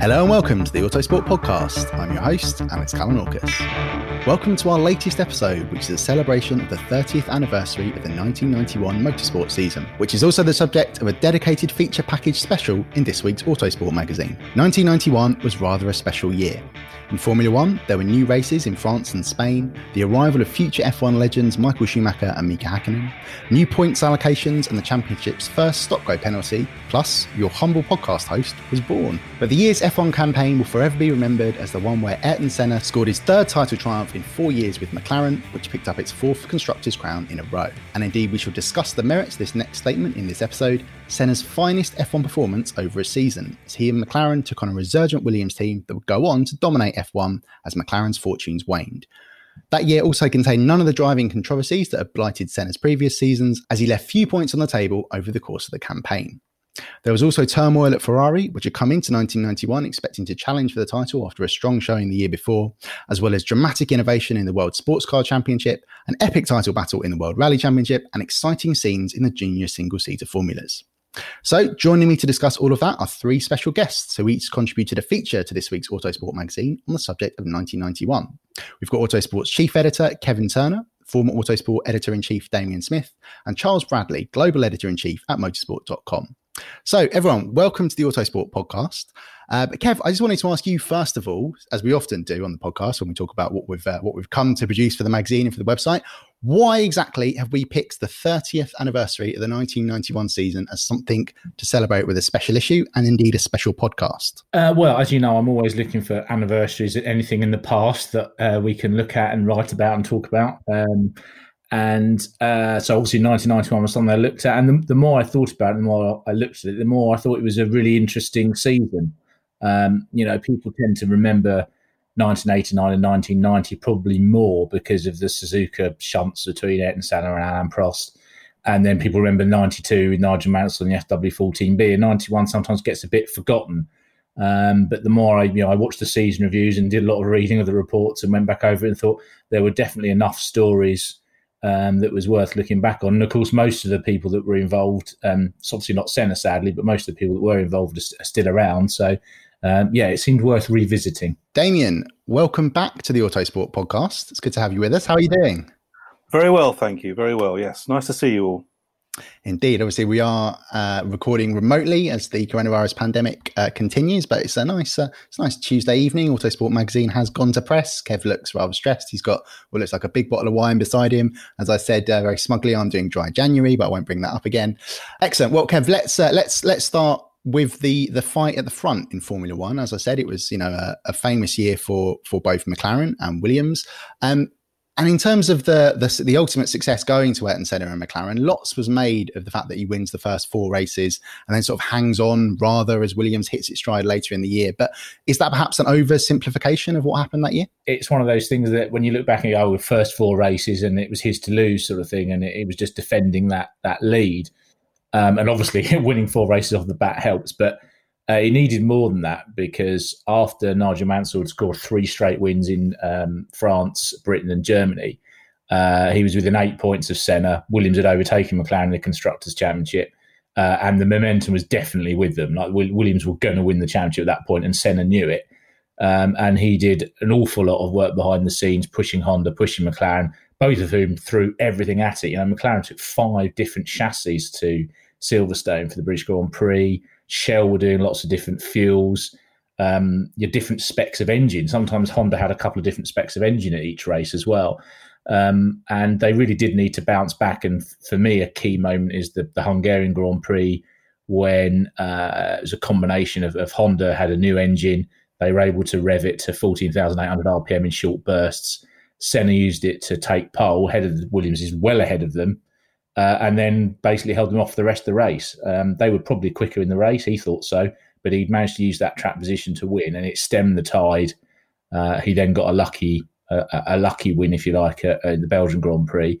Hello and welcome to the Autosport Podcast. I'm your host, and it's Alex Kalinauckas. Welcome to our latest episode, which is a celebration of the 30th anniversary of the 1991 motorsport season, which is also the subject of a dedicated feature package special in this week's Autosport magazine. 1991 was rather a special year. In Formula One, there were new races in France and Spain, the arrival of future F1 legends Michael Schumacher and Mika Hakkinen, new points allocations, and the championship's first stop go penalty, plus your humble podcast host was born. But the year's F1 campaign will forever be remembered as the one where Ayrton Senna scored his third title triumph in four years with McLaren, which picked up its fourth Constructors' crown in a row. And indeed, we shall discuss the merits of this next statement in this episode Senna's finest F1 performance over a season, as he and McLaren took on a resurgent Williams team that would go on to dominate F1 as McLaren's fortunes waned. That year also contained none of the driving controversies that had blighted Senna's previous seasons, as he left few points on the table over the course of the campaign. There was also turmoil at Ferrari, which had come into 1991 expecting to challenge for the title after a strong showing the year before, as well as dramatic innovation in the World Sports Car Championship, an epic title battle in the World Rally Championship, and exciting scenes in the junior single seater formulas. So, joining me to discuss all of that are three special guests who each contributed a feature to this week's Autosport magazine on the subject of 1991. We've got Autosport's chief editor, Kevin Turner, former Autosport editor in chief, Damien Smith, and Charles Bradley, global editor in chief at motorsport.com. So, everyone, welcome to the Autosport podcast. Uh, but Kev, I just wanted to ask you first of all, as we often do on the podcast when we talk about what we've uh, what we've come to produce for the magazine and for the website, why exactly have we picked the 30th anniversary of the 1991 season as something to celebrate with a special issue and indeed a special podcast? Uh, well, as you know, I'm always looking for anniversaries, anything in the past that uh, we can look at and write about and talk about. Um, and uh, so obviously 1991 was something I looked at. And the, the, more I thought about it, the more I looked at it, the more I thought it was a really interesting season. Um, you know, people tend to remember 1989 and 1990 probably more because of the Suzuka shunts between Ayrton Senna and Alain Prost. And then people remember 92 with Nigel Mansell and the FW14B. And 91 sometimes gets a bit forgotten. Um, but the more I, you know, I watched the season reviews and did a lot of reading of the reports and went back over it and thought there were definitely enough stories um, that was worth looking back on. And of course, most of the people that were involved, um, it's obviously not Senna, sadly, but most of the people that were involved are, are still around. So, um, yeah, it seemed worth revisiting. Damien, welcome back to the Autosport podcast. It's good to have you with us. How are you doing? Very well, thank you. Very well. Yes, nice to see you all. Indeed. Obviously, we are uh, recording remotely as the coronavirus pandemic uh, continues, but it's a nice, uh, it's a nice Tuesday evening. Autosport magazine has gone to press. Kev looks rather stressed. He's got what looks like a big bottle of wine beside him. As I said uh, very smugly, I'm doing dry January, but I won't bring that up again. Excellent. Well, Kev, let's uh, let's let's start with the the fight at the front in Formula One, as I said, it was you know a, a famous year for for both McLaren and Williams. Um, and in terms of the, the, the ultimate success going to Ayrton Senna and McLaren, lots was made of the fact that he wins the first four races and then sort of hangs on rather as Williams hits its stride later in the year. But is that perhaps an oversimplification of what happened that year? It's one of those things that when you look back and go, oh, first four races and it was his to lose sort of thing, and it, it was just defending that that lead. Um, and obviously, winning four races off the bat helps, but uh, he needed more than that because after Nigel Mansell had scored three straight wins in um, France, Britain, and Germany, uh, he was within eight points of Senna. Williams had overtaken McLaren in the Constructors' Championship, uh, and the momentum was definitely with them. Like Williams were going to win the championship at that point, and Senna knew it. Um, and he did an awful lot of work behind the scenes, pushing Honda, pushing McLaren, both of whom threw everything at it. You know, McLaren took five different chassis to Silverstone for the British Grand Prix. Shell were doing lots of different fuels, um, your different specs of engine. Sometimes Honda had a couple of different specs of engine at each race as well. Um, and they really did need to bounce back. And for me, a key moment is the, the Hungarian Grand Prix when uh, it was a combination of, of, Honda had a new engine. They were able to rev it to 14,800 RPM in short bursts. Senna used it to take pole. Head of Williams is well ahead of them uh, and then basically held them off the rest of the race. Um, they were probably quicker in the race, he thought so, but he managed to use that trap position to win, and it stemmed the tide. Uh, he then got a lucky a, a lucky win, if you like, at, at the Belgian Grand Prix.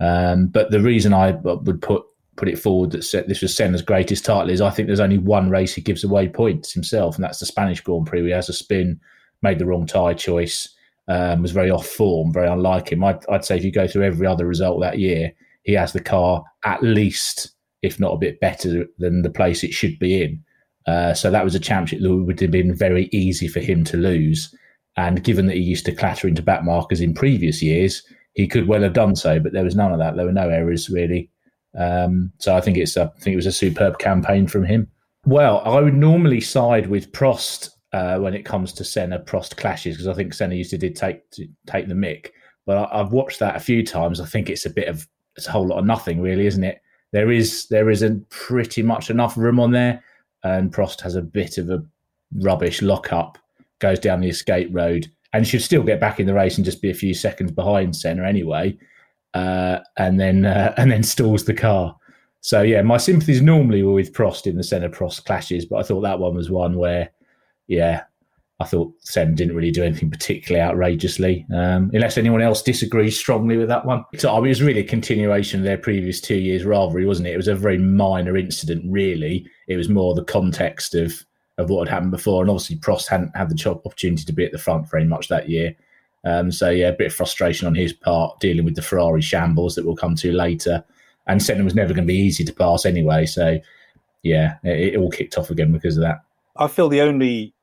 Um, but the reason I would put put it forward that this was Senna's greatest title is I think there's only one race he gives away points himself, and that's the Spanish Grand Prix. Where he has a spin, made the wrong tyre choice, um, was very off form, very unlike him. I'd, I'd, say if you go through every other result that year, he has the car at least, if not a bit better than the place it should be in. Uh, so that was a championship that would have been very easy for him to lose. And given that he used to clatter into back markers in previous years, he could well have done so, but there was none of that. There were no errors really. Um, so I think it's a, I think it was a superb campaign from him. Well, I would normally side with Prost uh, when it comes to Senna Prost clashes because I think Senna used to did take to take the mick. But I, I've watched that a few times. I think it's a bit of it's a whole lot of nothing, really, isn't it? There is there isn't pretty much enough room on there, and Prost has a bit of a rubbish lockup, goes down the escape road, and should still get back in the race and just be a few seconds behind Senna anyway, uh, and then uh, and then stalls the car. So yeah, my sympathies normally were with Prost in the Senna Prost clashes, but I thought that one was one where, yeah, I thought Sen didn't really do anything particularly outrageously, um, unless anyone else disagrees strongly with that one. So I mean, it was really a continuation of their previous two years rivalry, wasn't it? It was a very minor incident, really. It was more the context of of what had happened before, and obviously Prost hadn't had the opportunity to be at the front very much that year. Um, so yeah, a bit of frustration on his part dealing with the Ferrari shambles that we'll come to later. And Senna was never going to be easy to pass anyway. So yeah, it, it all kicked off again because of that. I feel the only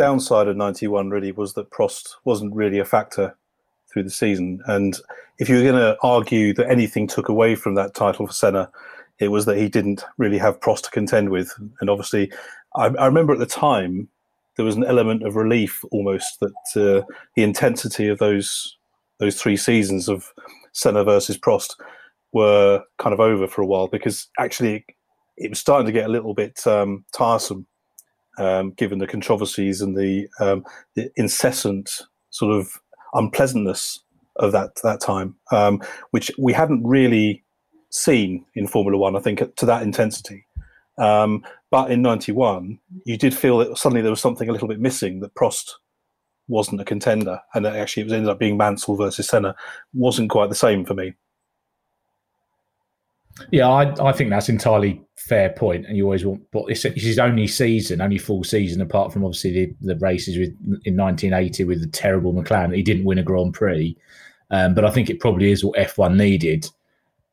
downside of 91 really was that Prost wasn't really a factor through the season. And if you were going to argue that anything took away from that title for Senna, it was that he didn't really have Prost to contend with. And obviously, I, I remember at the time there was an element of relief almost that uh, the intensity of those those three seasons of Senna versus Prost were kind of over for a while because actually it, it was starting to get a little bit um, tiresome um, given the controversies and the, um, the, incessant sort of unpleasantness of that that time, um, which we hadn't really seen in Formula One. I think to that intensity. Um, but in '91, you did feel that suddenly there was something a little bit missing. That Prost wasn't a contender, and that actually it was ended up being Mansell versus Senna. wasn't quite the same for me. Yeah, I, I think that's entirely fair point, and you always want. But it's, it's, his only season, only full season, apart from obviously the, the races with in 1980 with the terrible McLaren. He didn't win a Grand Prix, um, but I think it probably is what F1 needed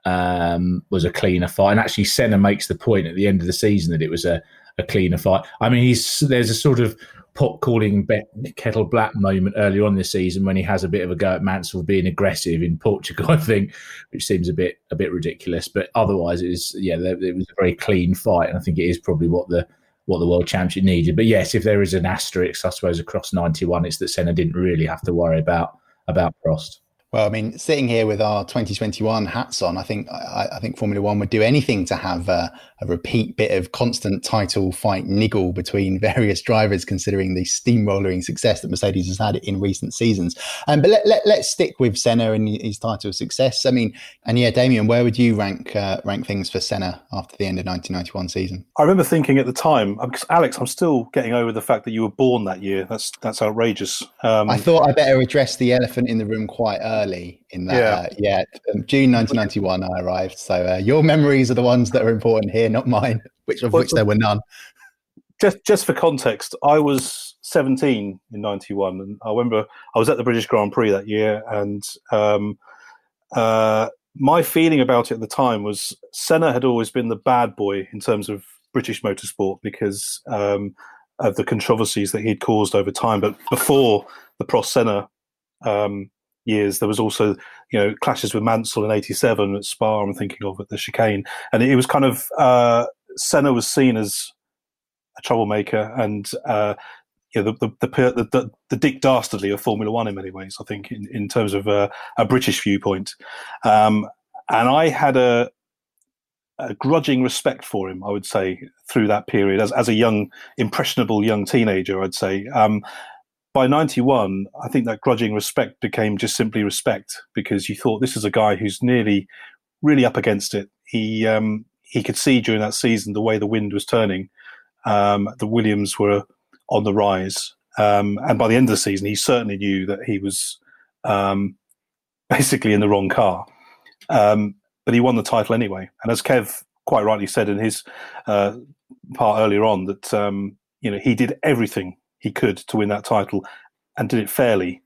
um, was a cleaner fight. And actually, Senna makes the point at the end of the season that it was a, a cleaner fight. I mean, he's there's a sort of pot calling kettle black moment earlier on this season when he has a bit of a go at Mansell being aggressive in Portugal, I think, which seems a bit a bit ridiculous. But otherwise, it was yeah, it was a very clean fight, and I think it is probably what the what the world championship needed. But yes, if there is an asterisk, I suppose across ninety one, it's that Senna didn't really have to worry about about Prost. Well, I mean, sitting here with our 2021 hats on, I think I, I think Formula One would do anything to have a, a, repeat bit of constant title fight niggle between various drivers, considering the steamrolling success that Mercedes has had in recent seasons. Um, but let, let, let's stick with Senna and his title success. I mean, and yeah, Damien, where would you rank uh, rank things for Senna after the end of 1991 season? I remember thinking at the time, Alex, I'm still getting over the fact that you were born that year. That's that's outrageous. Um, I thought I better address the elephant in the room quite early early in that. Yeah, uh, yeah um, June 1991, I arrived. So uh, your memories are the ones that are important here, not mine, which of well, which there were none. Just, just for context, I was 17 in 91, and I remember I was at the British Grand Prix that year, and um, uh, my feeling about it at the time was Senna had always been the bad boy in terms of British motorsport because um, of the controversies that he'd caused over time. But before the Prost Senna um, years. There was also, you know, clashes with Mansell in '87 at Spa. I'm thinking of at the chicane, and it was kind of uh, Senna was seen as a troublemaker and. Uh, you know, the, the, the, the, the Dick Dastardly of Formula One in many ways, I think, in, in terms of uh, a British viewpoint. Um, and I had a, a grudging respect for him, I would say, through that period as, as a young, impressionable young teenager, I'd say. Um, by 91, I think that grudging respect became just simply respect because you thought this is a guy who's nearly really up against it. He um, he could see during that season the way the wind was turning. Um, the Williams were on the rise, um, and by the end of the season, he certainly knew that he was um, basically in the wrong car. Um, but he won the title anyway, and as Kev quite rightly said in his uh, part earlier on, that um, you know he did everything he could to win that title and did it fairly,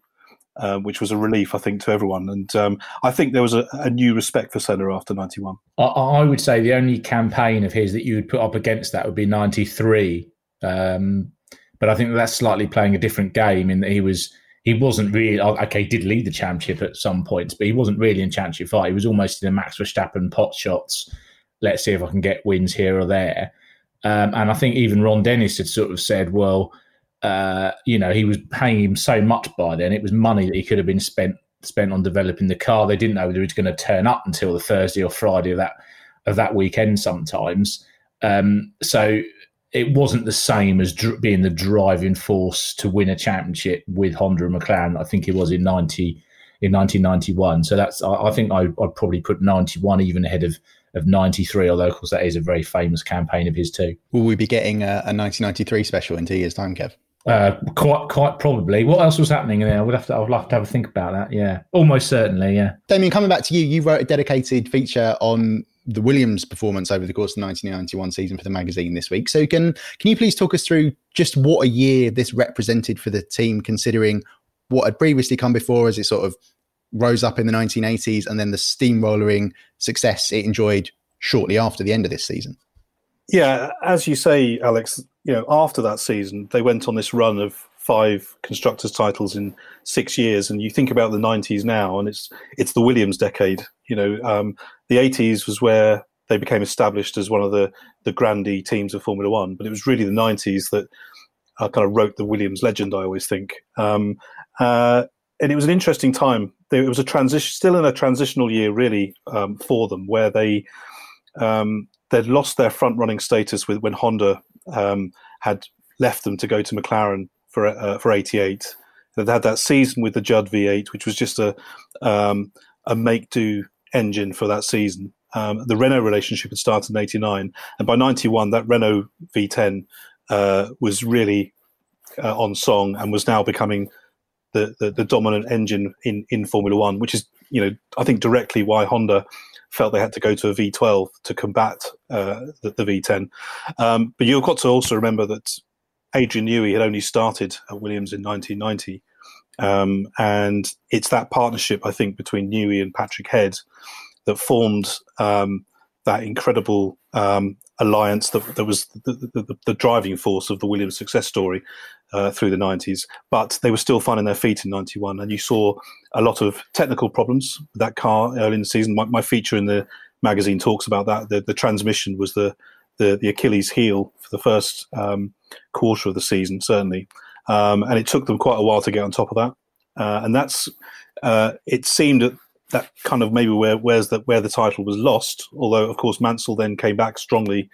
uh, which was a relief, I think, to everyone. And um, I think there was a, a, new respect for Senna after 91. I, I, would say the only campaign of his that you would put up against that would be 93. Um, but I think that's slightly playing a different game in that he was. He wasn't really okay. He did lead the championship at some points, but he wasn't really in championship fight. He was almost in a Max Verstappen pot shots. Let's see if I can get wins here or there. Um, and I think even Ron Dennis had sort of said, "Well, uh, you know, he was paying him so much by then. It was money that he could have been spent spent on developing the car. They didn't know whether he was going to turn up until the Thursday or Friday of that of that weekend. Sometimes, um, so it wasn't the same as dr- being the driving force to win a championship with Honda and McLaren. I think it was in ninety in nineteen ninety one. So that's I, I think I, would probably put ninety one even ahead of of 93, although of course that is a very famous campaign of his too. Will we be getting a, a 1993 special in two years' time, Kev? Uh, quite, quite probably. What else was happening there? I would have to. I would have to have a think about that. Yeah, almost certainly. Yeah. Damien, coming back to you, you wrote a dedicated feature on the Williams performance over the course of the 1991 season for the magazine this week. So can can you please talk us through just what a year this represented for the team, considering what had previously come before as it sort of rose up in the 1980s and then the steamrollering success it enjoyed shortly after the end of this season? Yeah, as you say, Alex, you know, after that season, they went on this run of five constructors titles in six years. And you think about the '90s now, and it's it's the Williams decade. You know, um, the '80s was where they became established as one of the the grandee teams of Formula One, but it was really the '90s that uh, kind of wrote the Williams legend. I always think, um, uh, and it was an interesting time. It was a transition, still in a transitional year, really, um, for them, where they um, they'd lost their front running status with when Honda um, had left them to go to McLaren for uh, for 88. They'd had that season with the Judd V8, which was just a um, a make do engine for that season. Um, the Renault relationship had started in 89, and by 91, that Renault V10 uh, was really uh, on song and was now becoming the, the, the dominant engine in, in Formula One, which is you know I think directly why Honda felt they had to go to a V12 to combat uh, the, the, V10. Um, but you've got to also remember that Adrian Newey had only started at Williams in 1990. Um, and it's that partnership, I think, between Newey and Patrick Head that formed um, that incredible um, alliance that, that was the, the, the, driving force of the Williams success story uh, through the 90s. But they were still finding their feet in 91. And you saw a lot of technical problems with that car early in the season. My, my feature in the magazine talks about that. The, the transmission was the, the, the, Achilles heel for the first um, quarter of the season, certainly. Um, and it took them quite a while to get on top of that. uh, and that's uh, it seemed that that kind of maybe where where's the where the title was lost. Although of course Mansell then came back strongly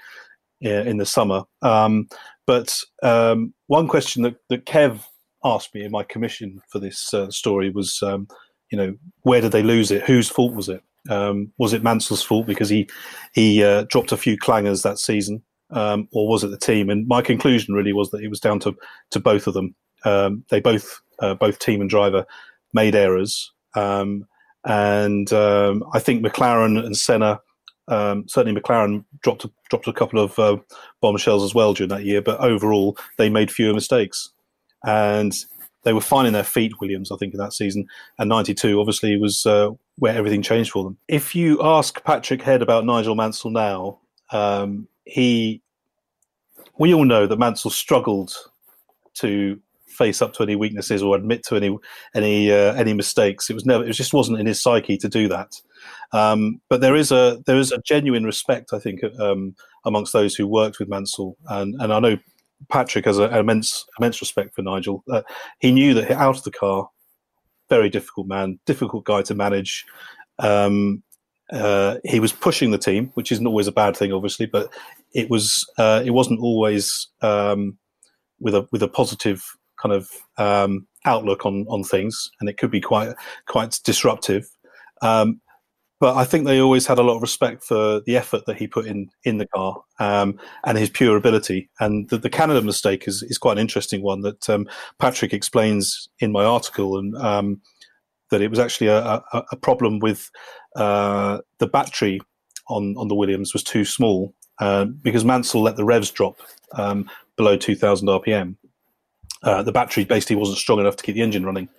uh, in the summer. Um, but um, one question that, that Kev asked me in my commission for this uh, story was, um, you know, where did they lose it? Whose fault was it? Um, was it Mansell's fault because he he uh, dropped a few clangers that season, um, or was it the team? And my conclusion really was that it was down to to both of them. Um, they both uh, both team and driver made errors, um, and um, I think McLaren and Senna. Um, certainly, McLaren dropped a, dropped a couple of uh, bombshells as well during that year, but overall they made fewer mistakes, and they were finding their feet. Williams, I think, in that season, and '92 obviously was uh, where everything changed for them. If you ask Patrick Head about Nigel Mansell now, um, he, we all know that Mansell struggled to face up to any weaknesses or admit to any any uh, any mistakes. It was never. It just wasn't in his psyche to do that. Um, but there is a there is a genuine respect, I think, um, amongst those who worked with Mansell, and and I know Patrick has an immense immense respect for Nigel. Uh, he knew that out of the car, very difficult man, difficult guy to manage. Um, uh, he was pushing the team, which isn't always a bad thing, obviously, but it was uh, it wasn't always um, with a with a positive kind of um, outlook on on things, and it could be quite quite disruptive. Um, but I think they always had a lot of respect for the effort that he put in in the car um, and his pure ability. And the, the, Canada mistake is, is quite an interesting one that um, Patrick explains in my article, and um, that it was actually a, a, a problem with uh, the battery on on the Williams was too small uh, because Mansell let the revs drop um, below 2,000 RPM. Uh, the battery basically wasn't strong enough to keep the engine running.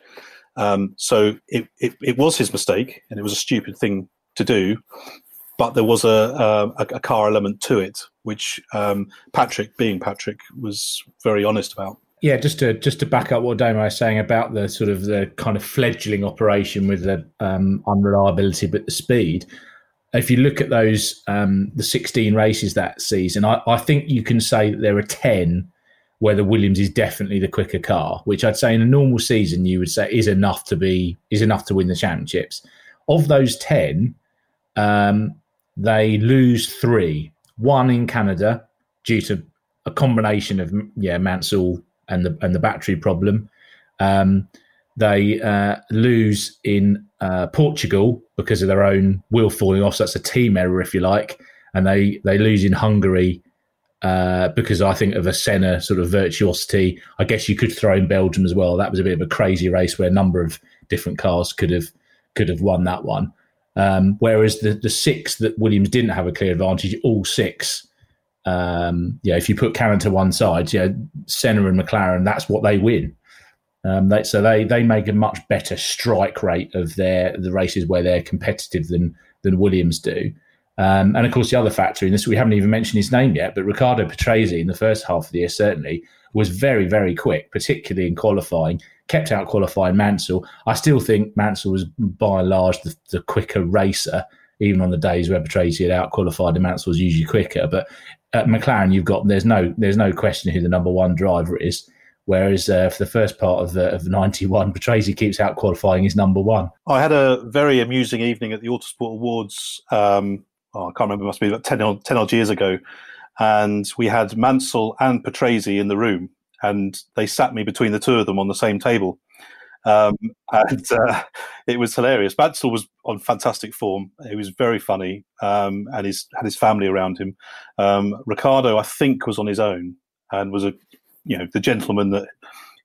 Um, so it, it, it, was his mistake, and it was a stupid thing to do. But there was a, a, a car element to it, which um, Patrick, being Patrick, was very honest about. Yeah, just to just to back up what Damo was saying about the sort of the kind of fledgling operation with the um, unreliability, but the speed. If you look at those um, the 16 races that season, I, I think you can say that there are 10 where the Williams is definitely the quicker car, which I'd say in a normal season you would say is enough to be is enough to win the championships. Of those ten, um, they lose three. One in Canada due to a combination of yeah Mansell and the and the battery problem. Um, they uh, lose in uh, Portugal because of their own wheel falling off. So that's a team error, if you like. And they they lose in Hungary uh, because I think of a Senna sort of virtuosity. I guess you could throw in Belgium as well. That was a bit of a crazy race where a number of different cars could have could have won that one. Um, whereas the the six that Williams didn't have a clear advantage, all six. Um, yeah, if you put Cannon to one side, yeah, Senna and McLaren, that's what they win. Um, they, so they they make a much better strike rate of their the races where they're competitive than than Williams do. Um, and of course, the other factor in this, we haven't even mentioned his name yet, but Riccardo Patrese in the first half of the year certainly was very, very quick, particularly in qualifying, kept out qualifying Mansell. I still think Mansell was by and large the, the quicker racer, even on the days where Patrese had out qualified and Mansell was usually quicker. But at McLaren, you've got there's no there's no question who the number one driver is. Whereas uh, for the first part of, the, of 91, Patrese keeps out qualifying his number one. I had a very amusing evening at the Autosport Awards um, oh, I can't remember, it must be about 10, odd, 10 odd years ago. And we had Mansell and Patrese in the room, and they sat me between the two of them on the same table. Um, and uh, it was hilarious. Mansell was on fantastic form. He was very funny, um, and he's had his family around him. Um, Riccardo, I think, was on his own and was a, you know, the gentleman that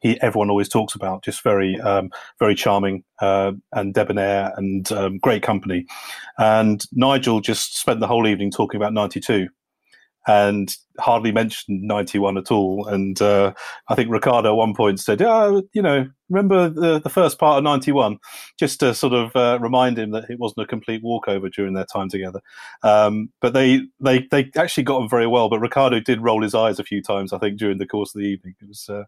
he everyone always talks about. Just very um, very charming uh, and debonair and um, great company. And Nigel just spent the whole evening talking about '92 and hardly mentioned 91 at all. And uh, I think Riccardo at one point said, "Oh, you know, remember the, the first part of 91?" Just to sort of uh, remind him that it wasn't a complete walkover during their time together. Um, but they, they they actually got on very well. But Riccardo did roll his eyes a few times, I think, during the course of the evening. It was uh,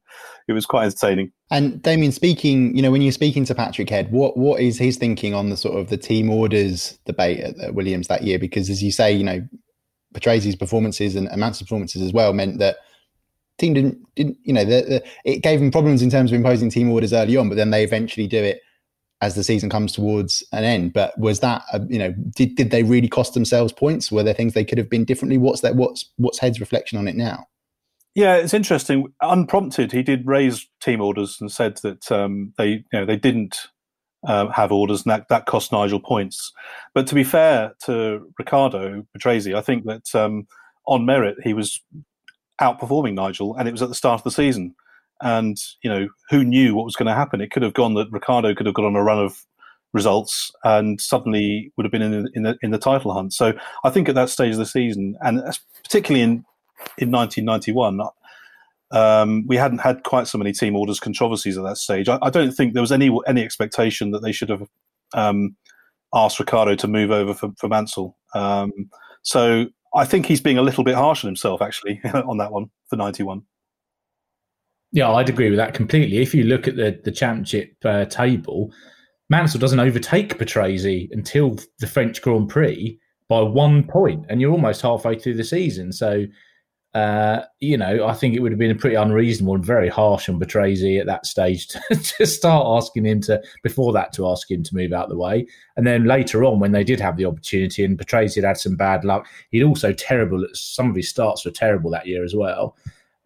it was quite entertaining. And Damien, speaking, you know, when you're speaking to Patrick Head, what what is his thinking on the sort of the team orders debate at, at Williams that year? Because as you say, you know, Patrese's performances and, and performances as well meant that team didn't didn't you know the, the, it gave them problems in terms of imposing team orders early on, but then they eventually do it as the season comes towards an end. But was that uh, you know did did they really cost themselves points? Were there things they could have been differently? What's that? What's what's Head's reflection on it now? Yeah, it's interesting. Unprompted, he did raise team orders and said that um, they you know they didn't uh, have orders, and that, that cost Nigel points. But to be fair to Riccardo Patrese, I think that um, on merit he was outperforming Nigel, and it was at the start of the season. And you know, who knew what was going to happen? It could have gone that Riccardo could have got on a run of results and suddenly would have been in the, in the, in the title hunt. So I think at that stage of the season, and particularly in in 1991, um, we hadn't had quite so many team orders controversies at that stage. I, I, don't think there was any any expectation that they should have um, asked Riccardo to move over for, for Mansell. Um, so I think he's being a little bit harsh on himself, actually, on that one for 91. Yeah, I'd agree with that completely. If you look at the, the championship uh, table, Mansell doesn't overtake Patrese until the French Grand Prix by one point, and you're almost halfway through the season. So uh, you know, I think it would have been a pretty unreasonable and very harsh on Patrese at that stage to, to, start asking him to, before that, to ask him to move out the way. And then later on, when they did have the opportunity and Patrese had had some bad luck, he'd also terrible, some of his starts were terrible that year as well.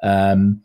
Um,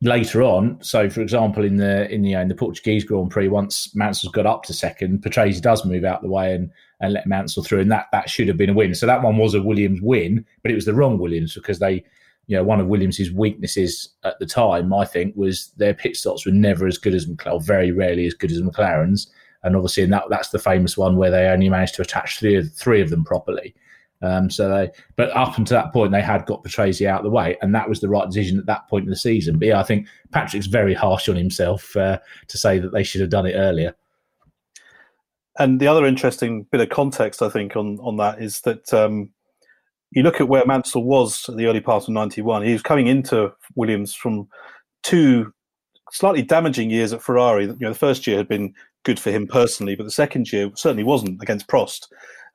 later on, so for example, in the in the, in the Portuguese Grand Prix, once Mansell's got up to second, Patrese does move out the way and and let Mansell through, and that that should have been a win. So that one was a Williams win, but it was the wrong Williams because they you know, one of Williams's weaknesses at the time, I think, was their pit stops were never as good as McLaren, very rarely as good as McLaren's. And obviously, in that that's the famous one where they only managed to attach three of, three of them properly. Um, so they, but up until that point, they had got Patrese out of the way, and that was the right decision at that point in the season. But yeah, I think Patrick's very harsh on himself uh, to say that they should have done it earlier. And the other interesting bit of context, I think, on on that is that um, you look at where Mansell was at the early part of 91, he was coming into Williams from two slightly damaging years at Ferrari. You know, the first year had been good for him personally, but the second year certainly wasn't against Prost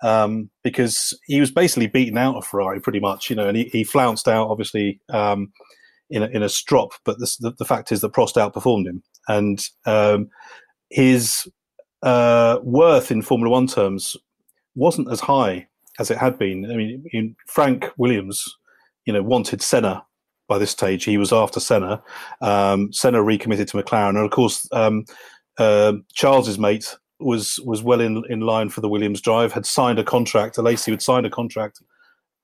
um, because he was basically beaten out of Ferrari pretty much, you know, and he, he flounced out obviously um, in, a, in a strop, but this, the, the, fact is that Prost outperformed him. And um, his uh, worth in Formula One terms wasn't as high as it had been. I mean, Frank Williams, you know, wanted Senna by this stage. He was after Senna. Um, Senna recommitted to McLaren, and of course, um, uh, Charles's mate was was well in in line for the Williams drive. Had signed a contract. Alesi had signed a contract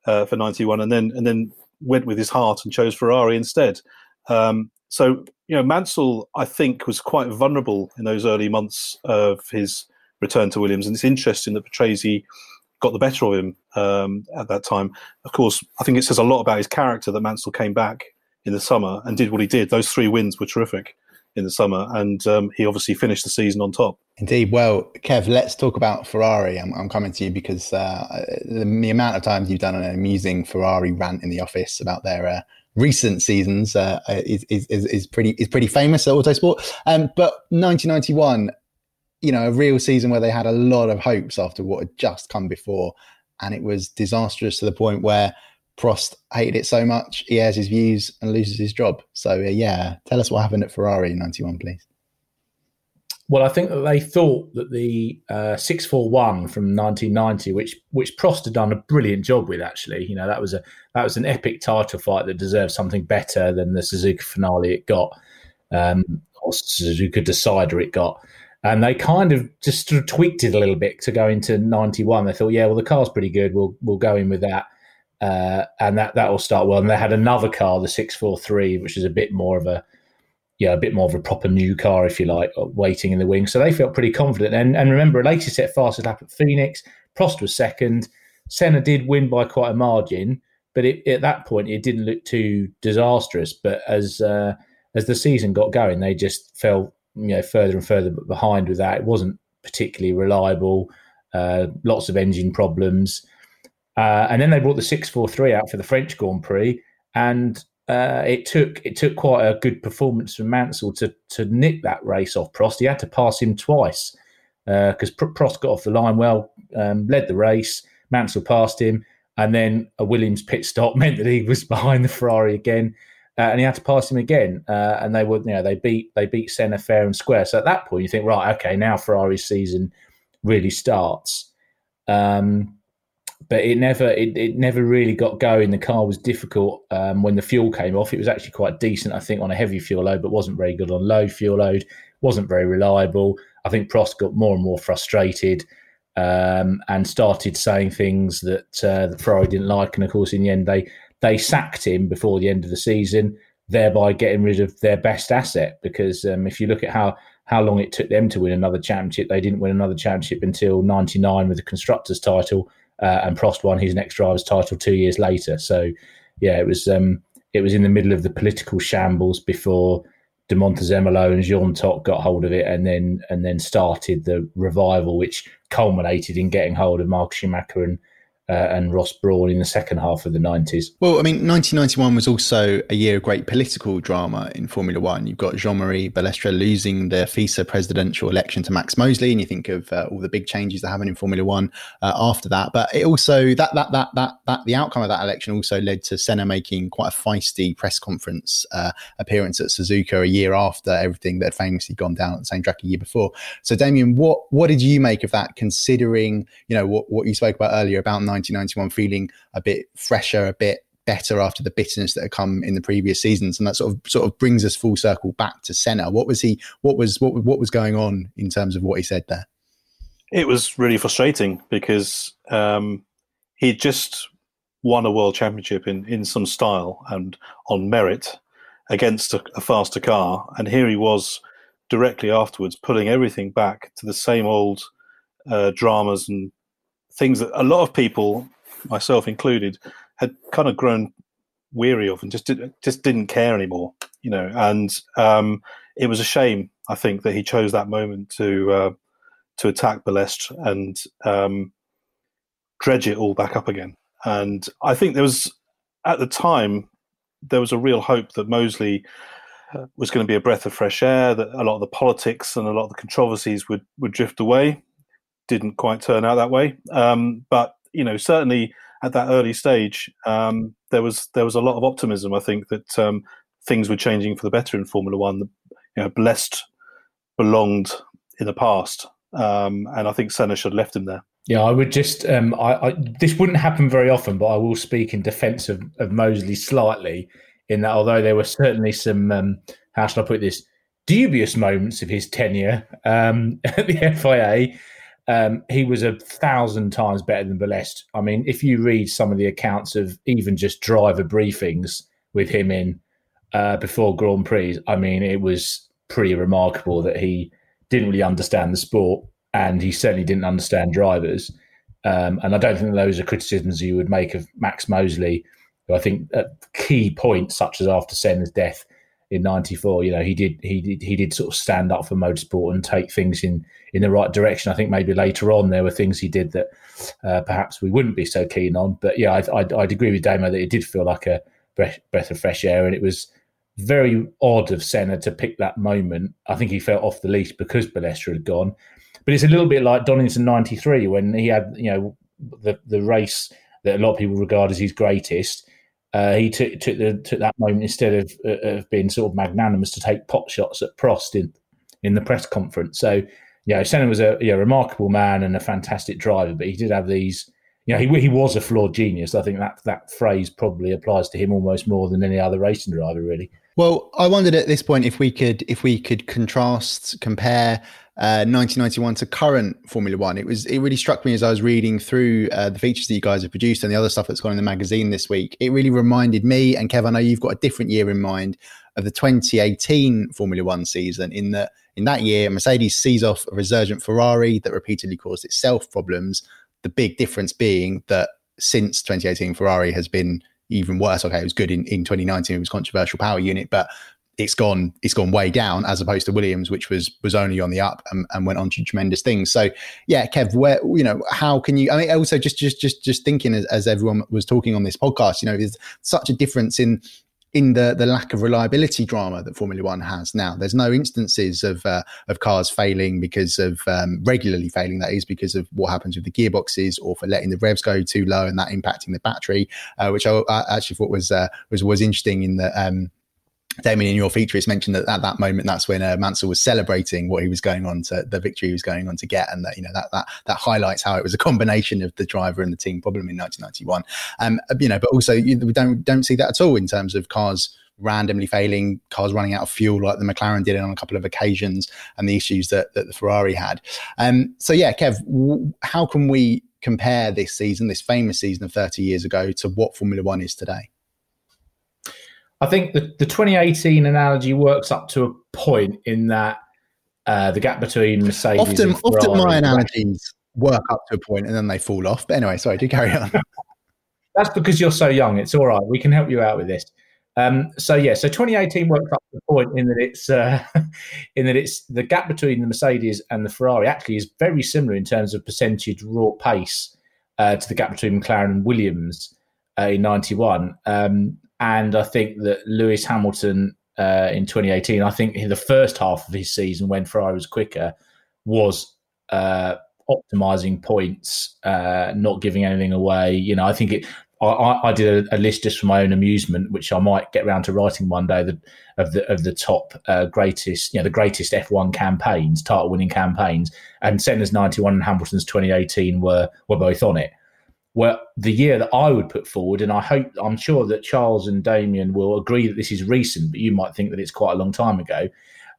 uh, for ninety one, and then and then went with his heart and chose Ferrari instead. Um, so you know, Mansell, I think, was quite vulnerable in those early months of his return to Williams, and it's interesting that Patrese got the better of him um, at that time. Of course, I think it says a lot about his character that Mansell came back in the summer and did what he did. Those three wins were terrific in the summer, and um, he obviously finished the season on top. Indeed. Well, Kev, let's talk about Ferrari. I'm, I'm coming to you because uh, the, the, amount of times you've done an amusing Ferrari rant in the office about their uh, recent seasons uh, is, is, is, pretty is pretty famous at Autosport. Um, but 1991 you know, a real season where they had a lot of hopes after what had just come before. And it was disastrous to the point where Prost hated it so much, he airs his views and loses his job. So, uh, yeah, tell us what happened at Ferrari in 91, please. Well, I think that they thought that the uh, 641 from 1990, which which Prost had done a brilliant job with, actually, you know, that was a that was an epic title fight that deserved something better than the Suzuka finale it got, um, or Suzuka decider it got and they kind of just sort of tweaked it a little bit to go into 91 they thought yeah well the car's pretty good. We'll we'll go in with that. Uh, and that that will start well. And they had another car the 643 which is a bit more of a yeah a bit more of a proper new car if you like waiting in the wing so they felt pretty confident. And and remember Alesi set fastest lap at Phoenix. Prost was second. Senna did win by quite a margin but it, at that point it didn't look too disastrous. But as uh, as the season got going they just fell you know further and further behind with that. It wasn't particularly reliable. Uh, lots of engine problems, uh, and then they brought the six four three out for the French Grand Prix, and uh, it took it took quite a good performance from Mansell to to nick that race off Prost. He had to pass him twice because uh, Prost got off the line well, um, led the race. Mansell passed him, and then a Williams pit stop meant that he was behind the Ferrari again. Uh, and he had to pass him again. Uh, and they would, you know, they beat they beat Senna fair and square. So at that point, you think, right, okay, now Ferrari's season really starts. Um, but it never it, it never really got going. The car was difficult um, when the fuel came off. It was actually quite decent, I think, on a heavy fuel load, but wasn't very good on low fuel load. wasn't very reliable. I think Prost got more and more frustrated um, and started saying things that uh, the Ferrari didn't like. And of course, in the end, they they sacked him before the end of the season, thereby getting rid of their best asset. Because um, if you look at how how long it took them to win another championship, they didn't win another championship until '99 with the constructors' title, uh, and Prost won his next driver's title two years later. So, yeah, it was um, it was in the middle of the political shambles before De Montezemolo and Jean Todt got hold of it, and then and then started the revival, which culminated in getting hold of Mark Schumacher and uh, and Ross Brawn in the second half of the 90s. Well, I mean, 1991 was also a year of great political drama in Formula One. You've got Jean Marie Balestre losing the FISA presidential election to Max Mosley, and you think of uh, all the big changes that happened in Formula One uh, after that. But it also, that, that, that, that, that, the outcome of that election also led to Senna making quite a feisty press conference uh, appearance at Suzuka a year after everything that had famously gone down at the same track a year before. So, Damien, what, what did you make of that, considering, you know, what, what you spoke about earlier about 1991 feeling a bit fresher, a bit better after the bitterness that had come in the previous seasons, and that sort of sort of brings us full circle back to Senna. What was he? What was what what was going on in terms of what he said there? It was really frustrating because um, he just won a world championship in in some style and on merit against a, a faster car, and here he was directly afterwards pulling everything back to the same old uh, dramas and things that a lot of people, myself included, had kind of grown weary of and just did, just didn't care anymore. You know, and um, it was a shame. I think that he chose that moment to uh, to attack Balestre and um, dredge it all back up again. And I think there was at the time there was a real hope that Mosley was going to be a breath of fresh air, that a lot of the politics and a lot of the controversies would, would drift away didn't quite turn out that way. Um, but you know, certainly at that early stage, um, there was there was a lot of optimism. I think that um, things were changing for the better in Formula One. You know, Balestre belonged in the past, um, and I think Senna should have left him there. Yeah, I would just. Um, I, I, this wouldn't happen very often, but I will speak in defence of, of Mosley slightly. In that, although there were certainly some, um, how should I put this, dubious moments of his tenure at the FIA, um, he was a thousand times better than Balestre. I mean, if you read some of the accounts of even just driver briefings with him in uh, before Grand Prix, I mean, it was pretty remarkable that he didn't really understand the sport and he certainly didn't understand drivers. Um, and I don't think those are criticisms you would make of Max Mosley, who I think at key points, such as after Senna's death, in '94. You know, he did he did he did sort of stand up for motorsport and take things in in the right direction. I think maybe later on there were things he did that uh, perhaps we wouldn't be so keen on. But yeah, I, would I'd agree with Damo that it did feel like a breath, breath of fresh air, and it was very odd of Senna to pick that moment. I think he felt off the leash because Balestre had gone. But it's a little bit like Donington '93 when he had you know the the race that a lot of people regard as his greatest uh, he took took, the, took that moment instead of uh, of being sort of magnanimous to take pot shots at Prost in in the press conference. So yeah, Senna was a remarkable man and a fantastic driver, but he did have these. You know, he he was a flawed genius. I think that that phrase probably applies to him almost more than any other racing driver, really. Well, I wondered at this point if we could if we could contrast, compare 1991 uh, to current Formula One. It was it really struck me as I was reading through uh, the features that you guys have produced and the other stuff that's gone in the magazine this week. It really reminded me and Kev. I know you've got a different year in mind of the 2018 Formula One season. In that in that year, Mercedes sees off a resurgent Ferrari that repeatedly caused itself problems. The big difference being that since 2018, Ferrari has been even worse. Okay, it was good in, in 2019. It was controversial power unit, but it's gone it's gone way down as opposed to Williams, which was was only on the up and, and, went on to tremendous things. So yeah, Kev, where you know how can you? I mean, also just just just just thinking as, as everyone was talking on this podcast, you know, there's such a difference in in the the lack of reliability drama that Formula One has now. There's no instances of uh, of cars failing because of um, regularly failing. That is because of what happens with the gearboxes or for letting the revs go too low and that impacting the battery, uh, which I, I, actually thought was uh, was was interesting in the um, Damien, in your feature, it's mentioned that at that moment, that's when uh, Mansell was celebrating what he was going on to the victory he was going on to get, and that you know that that that highlights how it was a combination of the driver and the team problem in 1991. Um, you know, but also you, we don't don't see that at all in terms of cars randomly failing, cars running out of fuel like the McLaren did on a couple of occasions, and the issues that, that the Ferrari had. Um, so yeah, Kev, w- how can we compare this season, this famous season of 30 years ago, to what Formula One is today? I think the, the 2018 analogy works up to a point in that uh, the gap between Mercedes often, often my analogies work up to a point and then they fall off. But anyway, sorry, do carry on. That's because you're so young. It's all right. We can help you out with this. Um, so yeah, so 2018 works up to the point in that it's uh, in that it's the gap between the Mercedes and the Ferrari actually is very similar in terms of percentage raw pace uh, to the gap between McLaren and Williams uh, in '91. Um, and I think that Lewis Hamilton uh, in 2018, I think in the first half of his season when Ferrari was quicker, was uh, optimizing points, uh, not giving anything away. You know, I think it. I, I did a, a, list just for my own amusement, which I might get around to writing one day. The, of the of the top uh, greatest, you know, the greatest F1 campaigns, title winning campaigns, and Senna's 91 and Hamilton's 2018 were were both on it. Well, the year that I would put forward, and I hope, I'm sure that Charles and Damien will agree that this is recent, but you might think that it's quite a long time ago,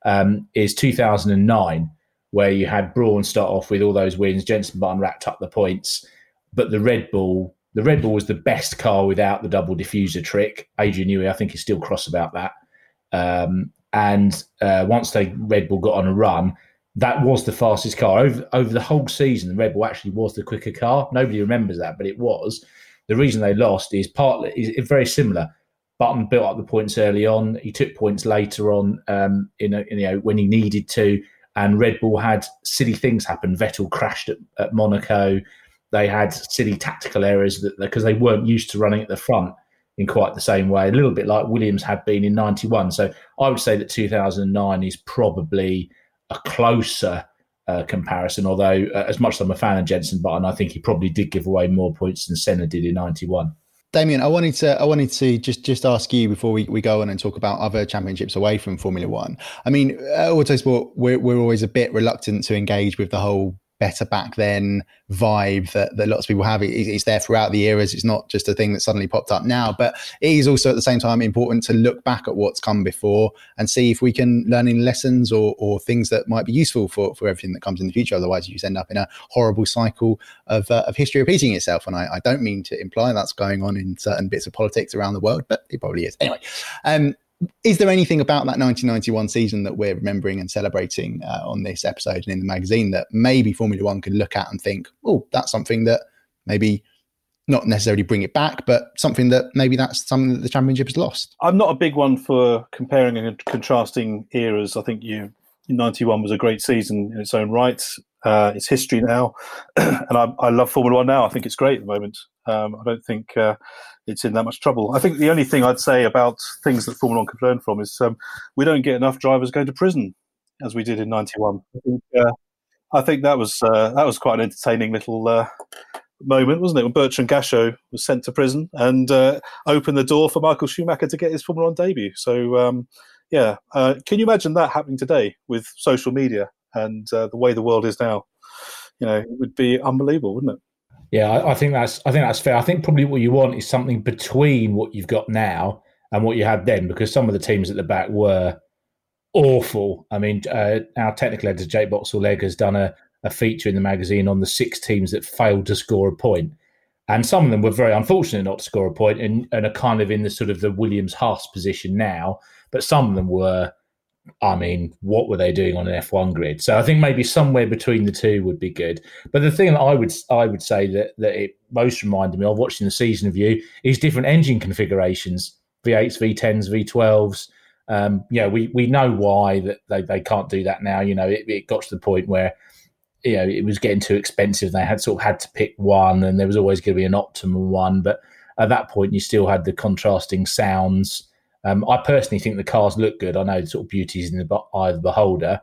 um, is 2009, where you had Brawn start off with all those wins. Jenson Button racked up the points, but the Red Bull, the Red Bull was the best car without the double diffuser trick. Adrian Newey, I think, is still cross about that. Um, and uh, once they Red Bull got on a run, that was the fastest car over over the whole season. The Red Bull actually was the quicker car. Nobody remembers that, but it was. The reason they lost is partly is very similar. Button built up the points early on. He took points later on, um, in, a, in you know when he needed to. And Red Bull had silly things happen. Vettel crashed at, at Monaco. They had silly tactical errors because they weren't used to running at the front in quite the same way. A little bit like Williams had been in '91. So I would say that 2009 is probably a closer uh, comparison. Although, uh, as much as I'm a fan of Jenson Button, I think he probably did give away more points than Senna did in '91. Damien, I wanted to I wanted to just just ask you before we, we go on and talk about other championships away from Formula One. I mean, Autosport, we're we're always a bit reluctant to engage with the whole better back then vibe that, that lots of people have. It, it's there throughout the eras. It's not just a thing that suddenly popped up now, but it is also at the same time important to look back at what's come before and see if we can learn any lessons or, or things that might be useful for, for everything that comes in the future. Otherwise, you just end up in a horrible cycle of, uh, of history repeating itself. And I, I, don't mean to imply that's going on in certain bits of politics around the world, but it probably is. Anyway, um, is there anything about that 1991 season that we're remembering and celebrating uh, on this episode and in the magazine that maybe Formula One could look at and think, oh, that's something that maybe not necessarily bring it back, but something that maybe that's something that the championship has lost? I'm not a big one for comparing and contrasting eras. I think you 91 was a great season in its own right. Uh, it's history now, and I, I, love Formula One now. I think it's great at the moment. Um, I don't think uh, it's in that much trouble. I think the only thing I'd say about things that Formula One could learn from is um, we don't get enough drivers going to prison as we did in '91. I think, uh, I think that was uh, that was quite an entertaining little uh, moment, wasn't it? When Bertrand Gachot was sent to prison and uh, opened the door for Michael Schumacher to get his Formula One debut. So, um, yeah, uh, can you imagine that happening today with social media and the way the world is now? You know, it would be unbelievable, wouldn't it? Yeah, I, I, think that's I think that's fair. I think probably what you want is something between what you've got now and what you had then, because some of the teams at the back were awful. I mean, uh, our technical editor Jake Boxall-Legge has done a, a feature in the magazine on the six teams that failed to score a point, and some of them were very unfortunate not to score a point and, and are kind of in the sort of the Williams Haas position now. But some of them were I mean, what were they doing on an F1 grid? So I think maybe somewhere between the two would be good. But the thing that I would I would say that that it most reminded me of watching the season review is different engine configurations: V8s, V10s, V12s. Um, yeah, we we know why that they, they can't do that now. You know, it, it got to the point where you know it was getting too expensive. They had sort of had to pick one, and there was always going to be an optimum one. But at that point, you still had the contrasting sounds um, I personally think the cars look good. I know sort of beauty is in the eye of the beholder.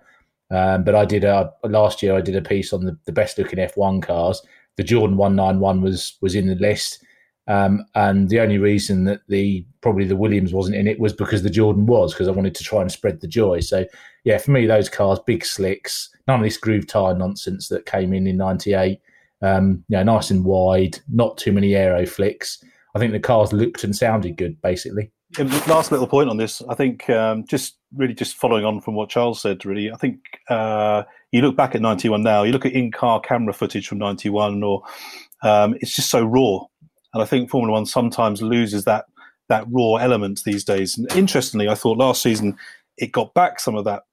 Um, but I did a, last year. I did a piece on the, the best looking F1 cars. The Jordan 191 was was in the list, Um, and the only reason that the probably the Williams wasn't in it was because the Jordan was because I wanted to try and spread the joy. So yeah, for me, those cars, big slicks, none of this groove tire nonsense that came in in '98. Um, you know, nice and wide, not too many aero flicks. I think the cars looked and sounded good, basically. Last little point on this, I think um, just really just following on from what Charles said. Really, I think uh, you look back at '91 now, you look at in-car camera footage from '91, or um, it's just so raw and I think Formula One sometimes loses that that raw element these days. And interestingly, I thought last season it got back some of that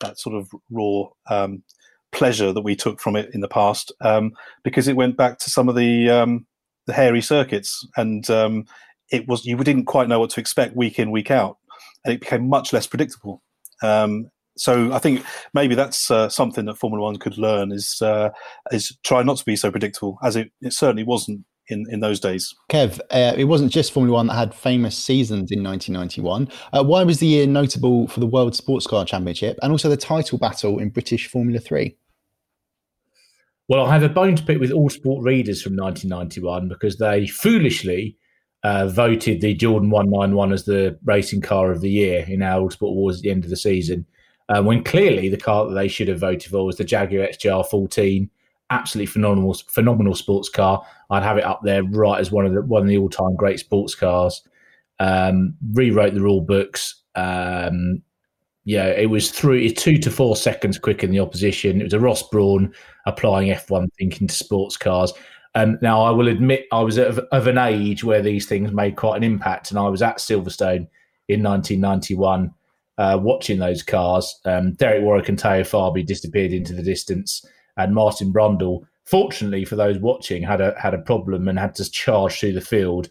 that sort of raw um, pleasure that we took from it in the past um, because it went back to some of the um, the hairy circuits and um, it was you didn't quite know what to expect week in week out and it became much less predictable. Um, so I think maybe that's uh, something that Formula One could learn is uh, is try not to be so predictable as it, it certainly wasn't in, in those days. Kev, uh, it wasn't just Formula One that had famous seasons in 1991. Uh, why was the year notable for the World Sports Car Championship and also the title battle in British Formula 3? Well, I have a bone to pick with Autosport readers from 1991 because they foolishly uh, voted the Jordan 191 as the racing car of the year in our Autosport Awards at the end of the season. Uh, when clearly the car that they should have voted for was the Jaguar XJR 14 absolutely phenomenal, phenomenal sports car. I'd have it up there right as one of the one of the all time great sports cars. Um, rewrote the rule books. Um, yeah, it was through two to four seconds quicker than the opposition. It was a Ross Brawn applying F1 thinking to sports cars. Um, now, I will admit I was of, of, an age where these things made quite an impact, and I was at Silverstone in 1991 uh, watching those cars. Um, Derek Warwick and Teo Fabi disappeared into the distance and Martin Brundle, fortunately for those watching, had a had a problem and had to charge through the field,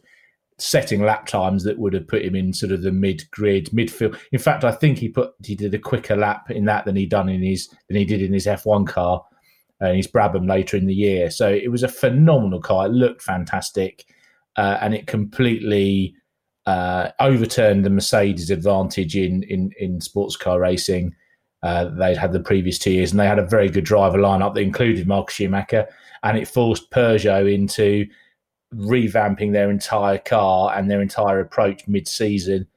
setting lap times that would have put him in sort of the mid grid midfield. In fact, I think he put he did a quicker lap in that than he done in his than he did in his F1 car and his Brabham later in the year. So it was a phenomenal car. It looked fantastic, uh, and it completely. Uh, overturned the Mercedes advantage in, in in sports car racing uh, they'd had the previous two years, and they had a very good driver lineup that included Mark Schumacher, and it forced Peugeot into revamping their entire car and their entire approach mid-season.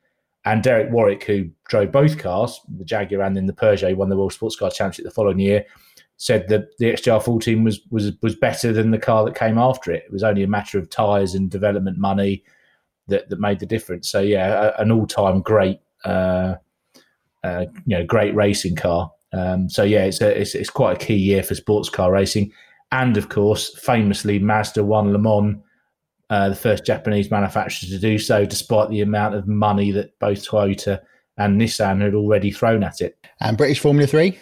And Derek Warwick, who drove both cars, the Jaguar and then the Peugeot, won the World Sports Car Championship the following year, said that the XJR 14 was was was better than the car that came after it. It was only a matter of tyres and development money that that made the difference. So yeah, an all-time great uh, uh, you know, great racing car. Um, so yeah, it's, a, it's, it's quite a key year for sports car racing, and of course, famously, Mazda won Le Mans, uh, the first Japanese manufacturer to do so, despite the amount of money that both Toyota and Nissan had already thrown at it. And British Formula Three.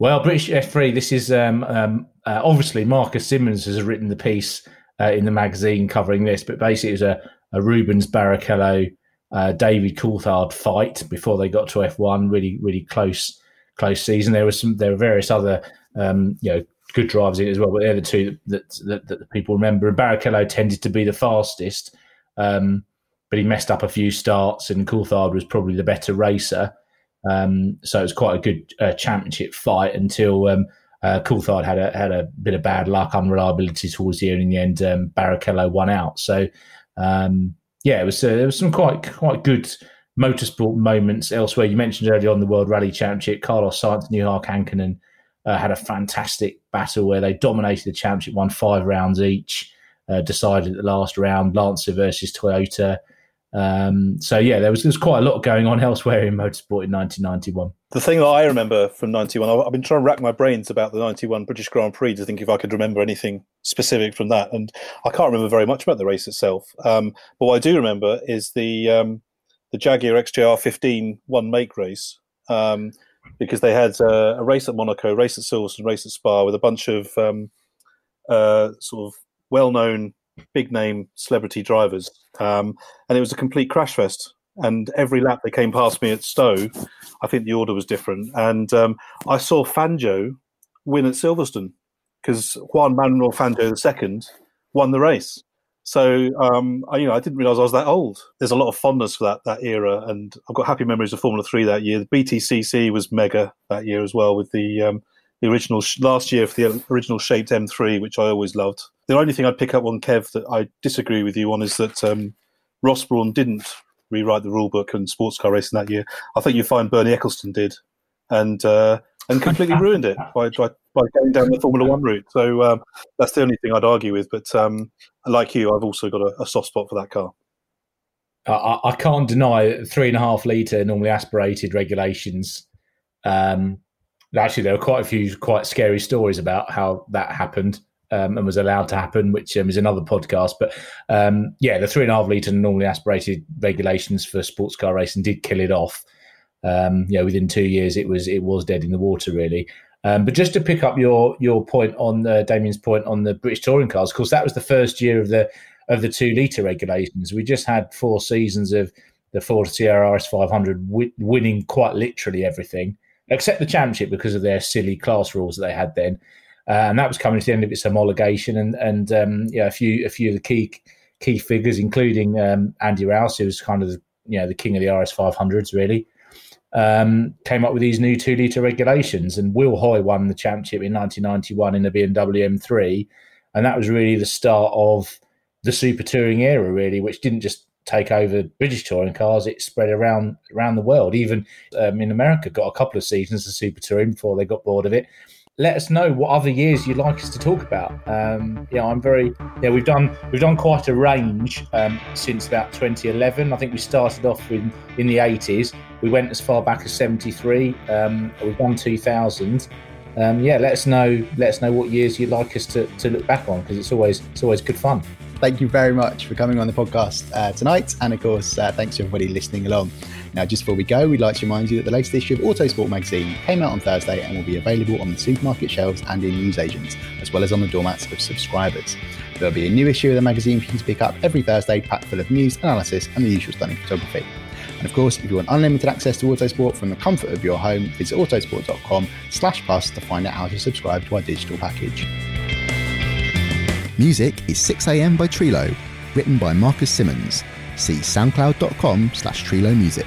Well, British F3. This is um, um, uh, obviously Marcus Simmons has written the piece uh, in the magazine covering this, but basically it was a, a Rubens Barrichello uh, David Coulthard fight before they got to F1. Really, really close, close season. There was some, there were various other, um, you know, good drivers in it as well, but they're the two that that, that, that people remember. And Barrichello tended to be the fastest, um, but he messed up a few starts, and Coulthard was probably the better racer. Um, so it was quite a good uh, championship fight until um, uh, Coulthard had a had a bit of bad luck, unreliability towards the end. In the end, um, Barrichello won out. So um, yeah, it was uh, there was some quite quite good motorsport moments elsewhere. You mentioned earlier on the World Rally Championship, Carlos Sainz and Juha Kankkunen uh, had a fantastic battle where they dominated the championship, won five rounds each, uh, decided at the last round, Lancia versus Toyota. Um, so yeah, there was there was quite a lot going on elsewhere in motorsport in 1991. The thing that I remember from 91, I've been trying to rack my brains about the 91 British Grand Prix to think if I could remember anything specific from that, and I can't remember very much about the race itself. Um, but what I do remember is the um, the Jaguar XJR 15 one make race. Um, because they had uh, a race at Monaco, race at Silverstone, race at Spa with a bunch of um, uh, sort of well-known big name celebrity drivers, um, and it was a complete crash fest. And every lap they came past me at Stowe, I think the order was different. And um, I saw Fangio win at Silverstone because Juan Manuel Fangio II won the race. So um, I, you know, I didn't realise I was that old. There's a lot of fondness for that that era, and I've got happy memories of Formula Three that year. The BTCC was mega that year as well with the um, the original last year for the original shaped M3, which I always loved. The only thing I'd pick up on Kev that I disagree with you on is that um, Ross Brawn didn't rewrite the rule book and sports car racing that year. I think you find Bernie Ecclestone did, and uh, and completely ruined it by, by, by going down the Formula One route. So um, that's the only thing I'd argue with. But um, like you, I've also got a, a soft spot for that car. I, I, can't deny three and a half litre normally aspirated regulations. Um, actually, there are quite a few quite scary stories about how that happened um, and was allowed to happen, which um, is another podcast. But um, yeah, the three and a half litre normally aspirated regulations for sports car racing did kill it off. Um, you know, within two years, it was it was dead in the water, really. Um, but just to pick up your your point on uh, Damien's point on the British touring cars, of course, that was the first year of the of the two litre regulations. We just had four seasons of the Ford Sierra RS 500 wi- winning quite literally everything, except the championship because of their silly class rules that they had then. Uh, and that was coming to the end of its homologation, and and um, yeah, a few a few of the key key figures, including um, Andy Rouse, who was kind of the, you know the king of the RS 500s, really, um, came up with these new two litre regulations. And Will Hoy won the championship in 1991 in the BMW M3, and that was really the start of the super touring era, really, which didn't just take over British touring cars; it spread around around the world. Even um, in America, got a couple of seasons of super touring before they got bored of it. Let us know what other years you'd like us to talk about. Um, yeah, I'm very yeah. We've done we've done quite a range um, since about 2011. I think we started off in in the 80s. We went as far back as 73. Um, we've done 2000. Um, yeah, let us know. Let us know what years you'd like us to, to look back on because it's always it's always good fun thank you very much for coming on the podcast uh, tonight. And of course, uh, thanks to everybody listening along. Now, just before we go, we'd like to remind you that the latest issue of Autosport magazine came out on Thursday and will be available on the supermarket shelves and in newsagents, as well as on the doormats of subscribers. There'll be a new issue of the magazine for you to pick up every Thursday, packed full of news, analysis, and the usual stunning photography. And of course, if you want unlimited access to Autosport from the comfort of your home, visit autosport.com slash plus to find out how to subscribe to our digital package. Music is 6am by Trilo, written by Marcus Simmons. See soundcloud.com slash Trilo Music.